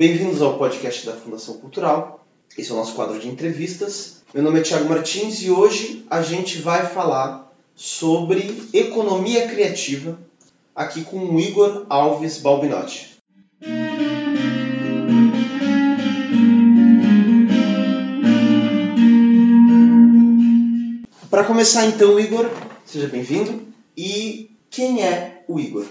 Bem-vindos ao podcast da Fundação Cultural. Esse é o nosso quadro de entrevistas. Meu nome é Thiago Martins e hoje a gente vai falar sobre economia criativa aqui com o Igor Alves Balbinotti. Para começar então, Igor, seja bem-vindo. E quem é o Igor?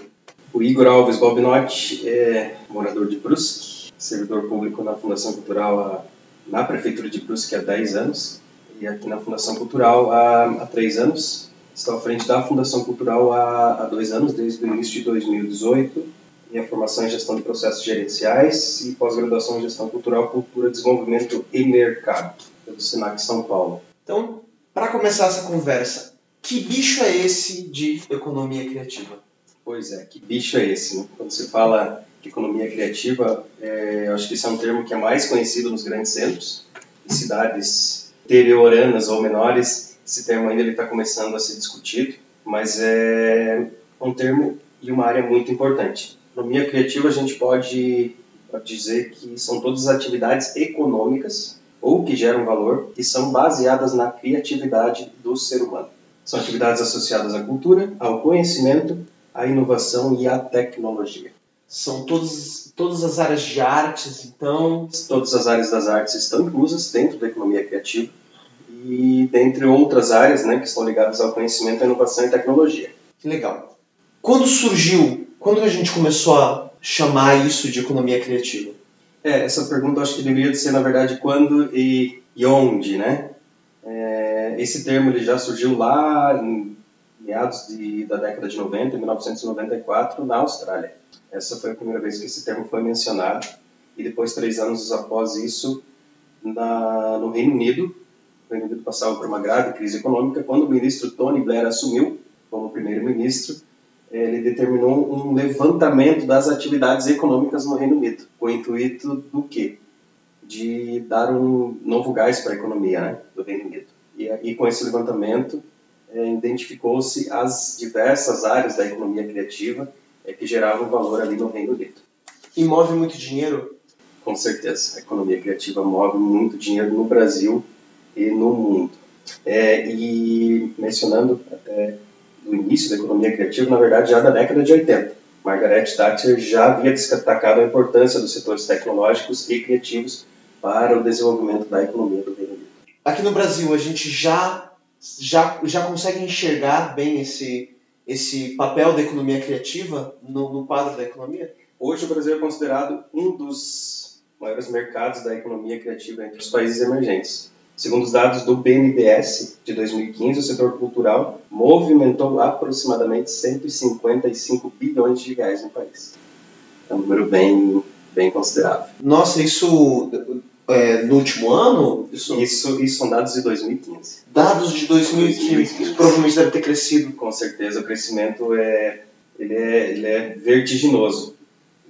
O Igor Alves Balbinotti é morador de Brusque, servidor público na Fundação Cultural, na Prefeitura de Brusque há 10 anos, e aqui na Fundação Cultural há, há 3 anos. Estou à frente da Fundação Cultural há, há dois anos, desde o início de 2018. Minha formação em gestão de processos gerenciais e pós-graduação em gestão cultural, cultura, desenvolvimento e mercado, pelo Senac São Paulo. Então, para começar essa conversa, que bicho é esse de economia criativa? Pois é, que bicho é esse? Né? Quando se fala de economia criativa, é, eu acho que esse é um termo que é mais conhecido nos grandes centros, em cidades interioranas ou menores, esse termo ainda está começando a ser discutido, mas é um termo e uma área muito importante. Economia criativa a gente pode, pode dizer que são todas as atividades econômicas ou que geram valor que são baseadas na criatividade do ser humano. São atividades associadas à cultura, ao conhecimento a inovação e a tecnologia. São todos, todas as áreas de artes, então? Todas as áreas das artes estão inclusas dentro da economia criativa e dentre outras áreas né, que estão ligadas ao conhecimento, à inovação e tecnologia. Que legal. Quando surgiu, quando a gente começou a chamar isso de economia criativa? É, essa pergunta acho que deveria ser, na verdade, quando e, e onde, né? É, esse termo ele já surgiu lá em meados de, da década de 90, 1994, na Austrália. Essa foi a primeira vez que esse termo foi mencionado. E depois, três anos após isso, na, no Reino Unido, o Reino Unido passava por uma grave crise econômica. Quando o ministro Tony Blair assumiu como primeiro-ministro, ele determinou um levantamento das atividades econômicas no Reino Unido, com o intuito do quê? De dar um novo gás para a economia né, do Reino Unido. E, e com esse levantamento, é, identificou-se as diversas áreas da economia criativa é, que geravam valor ali no Reino Unido. E move muito dinheiro? Com certeza, a economia criativa move muito dinheiro no Brasil e no mundo. É, e mencionando até o início da economia criativa, na verdade, já da década de 80. Margaret Thatcher já havia destacado a importância dos setores tecnológicos e criativos para o desenvolvimento da economia do Reino Unido. Aqui no Brasil, a gente já já, já consegue enxergar bem esse, esse papel da economia criativa no, no quadro da economia? Hoje o Brasil é considerado um dos maiores mercados da economia criativa entre os países emergentes. Segundo os dados do BNDES de 2015, o setor cultural movimentou aproximadamente 155 bilhões de reais no país. É um número bem, bem considerável. Nossa, isso é, no último ano? Isso, isso, isso são dados de 2015. Dados de 2015, 2015. provavelmente deve ter crescido. Com certeza, o crescimento é, ele é, ele é vertiginoso,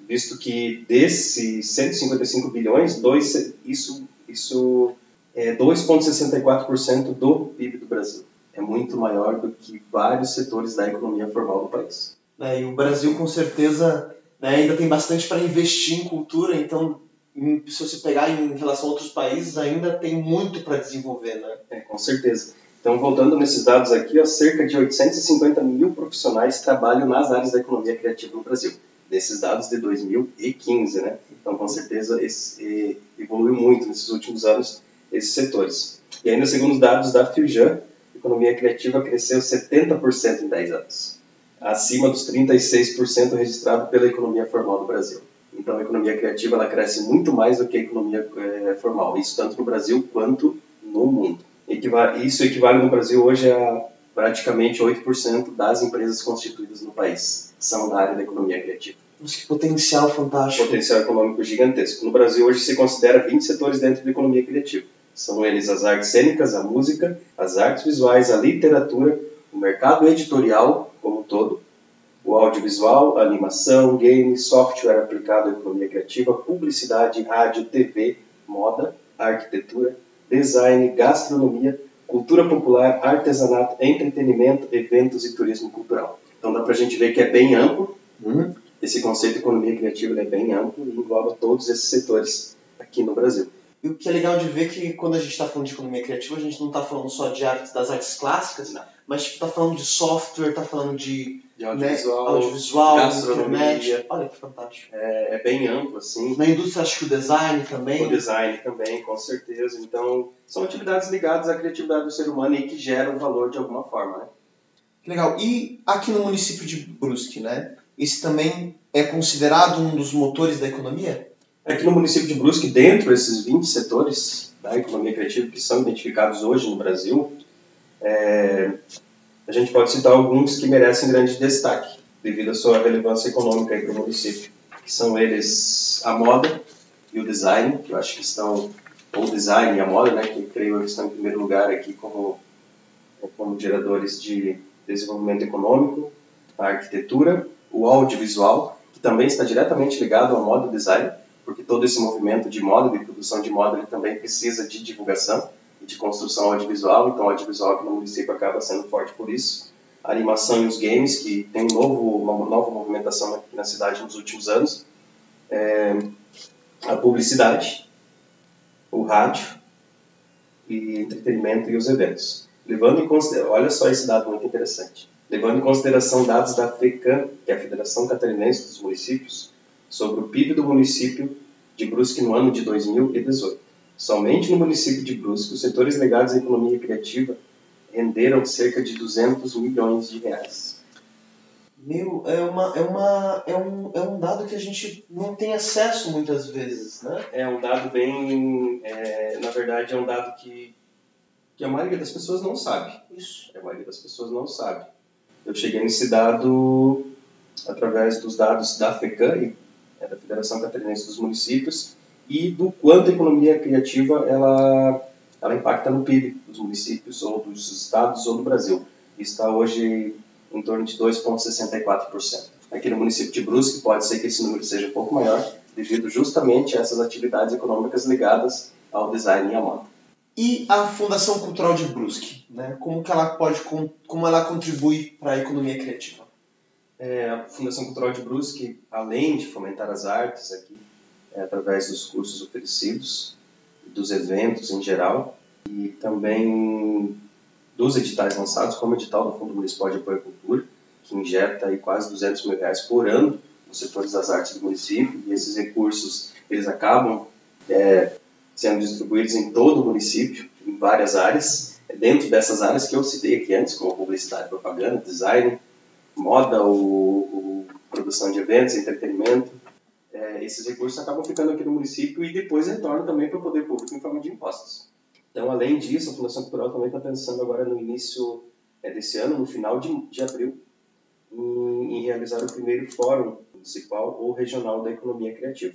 visto que desses 155 bilhões, dois, isso, isso é 2,64% do PIB do Brasil. É muito maior do que vários setores da economia formal do país. É, e o Brasil, com certeza, né, ainda tem bastante para investir em cultura, então se você pegar em relação a outros países, ainda tem muito para desenvolver, né? É, com certeza. Então, voltando nesses dados aqui, ó, cerca de 850 mil profissionais trabalham nas áreas da economia criativa no Brasil. Desses dados de 2015, né? Então, com certeza, esse, evoluiu muito nesses últimos anos esses setores. E ainda, segundo os dados da Firjan, a economia criativa cresceu 70% em 10 anos, acima dos 36% registrado pela economia formal do Brasil. Então, a economia criativa ela cresce muito mais do que a economia é, formal, isso tanto no Brasil quanto no mundo. Isso equivale no Brasil hoje a praticamente 8% das empresas constituídas no país são da área da economia criativa. Mas que potencial fantástico. Potencial econômico gigantesco. No Brasil hoje se considera 20 setores dentro da economia criativa. São eles as artes cênicas, a música, as artes visuais, a literatura, o mercado editorial como um todo, o audiovisual, animação, games, software aplicado à economia criativa, publicidade, rádio, TV, moda, arquitetura, design, gastronomia, cultura popular, artesanato, entretenimento, eventos e turismo cultural. Então dá para a gente ver que é bem amplo, hum, esse conceito de economia criativa é bem amplo e engloba todos esses setores aqui no Brasil. E o que é legal de ver é que quando a gente está falando de economia criativa, a gente não está falando só de artes, das artes clássicas, Não. mas está falando de software, está falando de De né, audiovisual, audiovisual gastronomia. internet. Olha que fantástico. é, é bem amplo, assim. Na indústria, acho que o design também. O design também, com certeza. Então, são atividades ligadas à criatividade do ser humano e que geram valor de alguma forma, né? Que Legal. E aqui no município de Brusque, né? Esse também é considerado um dos motores da economia? Aqui no município de Brusque, dentro desses 20 setores da economia criativa que são identificados hoje no Brasil, é, a gente pode citar alguns que merecem grande destaque devido à sua relevância econômica para o município, que são eles a moda e o design, que eu acho que estão, ou o design e a moda, né, que creio que estão em primeiro lugar aqui como, como geradores de desenvolvimento econômico, a arquitetura, o audiovisual, que também está diretamente ligado ao moda e design, porque todo esse movimento de moda, de produção de moda, ele também precisa de divulgação e de construção audiovisual, então o audiovisual aqui no município acaba sendo forte por isso. A animação e os games, que tem um novo, uma nova movimentação aqui na cidade nos últimos anos. É, a publicidade, o rádio e entretenimento e os eventos. Levando em consideração, olha só esse dado muito interessante. Levando em consideração dados da FECAM, que é a Federação Catarinense dos Municípios, sobre o PIB do município de Brusque no ano de 2018. Somente no município de Brusque, os setores ligados à economia criativa renderam cerca de 200 milhões de reais. Meu, é, uma, é, uma, é, um, é um dado que a gente não tem acesso muitas vezes, né? É um dado bem, é, na verdade, é um dado que, que a maioria das pessoas não sabe. Isso. A maioria das pessoas não sabe. Eu cheguei nesse dado através dos dados da FECAM, e, é, da Federação Catarinense dos Municípios, e do quanto a economia criativa ela, ela impacta no PIB dos municípios, ou dos estados, ou do Brasil. Está hoje em torno de 2,64%. Aqui no município de Brusque pode ser que esse número seja um pouco maior, devido justamente a essas atividades econômicas ligadas ao design e à moda. E a Fundação Cultural de Brusque, né? Como que ela pode, como ela contribui para a economia criativa? É, a Fundação Cultural de Brusque, além de fomentar as artes aqui, é, através dos cursos oferecidos, dos eventos em geral, e também dos editais lançados, como o edital do Fundo Municipal de Apoio à Cultura, que injeta aí quase 200 mil reais por ano nos setores das artes do município, e esses recursos eles acabam é, sendo distribuídos em todo o município, em várias áreas, é dentro dessas áreas que eu citei aqui antes, como publicidade, propaganda, design, moda, o, o produção de eventos, entretenimento. É, esses recursos acabam ficando aqui no município e depois retornam também para o poder público em forma de impostos. Então, além disso, a Fundação Cultural também está pensando agora no início é, desse ano, no final de, de abril, em, em realizar o primeiro fórum municipal ou regional da economia criativa,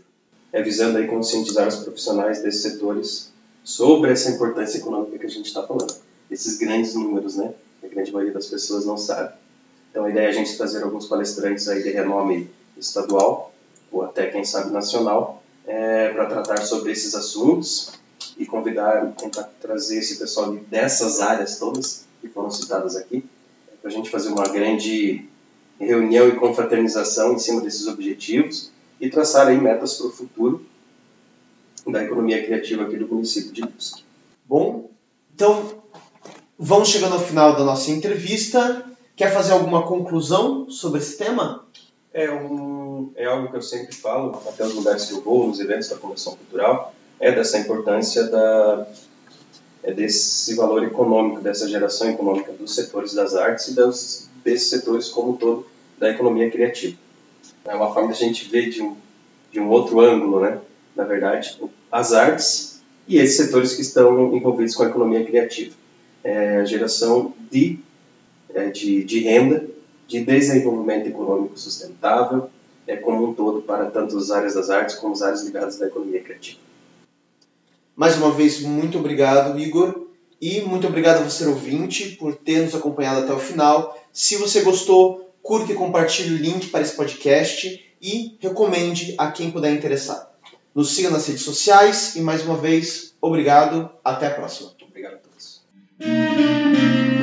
é, visando aí conscientizar os profissionais desses setores sobre essa importância econômica que a gente está falando, esses grandes números, né? A grande maioria das pessoas não sabe. Então a ideia é a gente trazer alguns palestrantes aí de renome estadual ou até quem sabe nacional é, para tratar sobre esses assuntos e convidar, tentar trazer esse pessoal de- dessas áreas todas que foram citadas aqui para a gente fazer uma grande reunião e confraternização em cima desses objetivos e traçar aí metas para o futuro da economia criativa aqui do município de Brusque. Bom, então vamos chegando ao final da nossa entrevista. Quer fazer alguma conclusão sobre esse tema? É, um, é algo que eu sempre falo, até os lugares que eu vou, nos eventos da Convenção Cultural, é dessa importância da, é desse valor econômico, dessa geração econômica dos setores das artes e desses setores como um todo da economia criativa. É uma forma de a gente ver de um, de um outro ângulo, né? na verdade, as artes e esses setores que estão envolvidos com a economia criativa. É a geração de, é, de, de renda de desenvolvimento econômico sustentável, é como um todo para tanto as áreas das artes como as áreas ligadas à economia criativa. Mais uma vez, muito obrigado, Igor. E muito obrigado a você, ouvinte, por ter nos acompanhado até o final. Se você gostou, curta e compartilhe o link para esse podcast e recomende a quem puder interessar. Nos siga nas redes sociais e, mais uma vez, obrigado. Até a próxima. Obrigado a todos.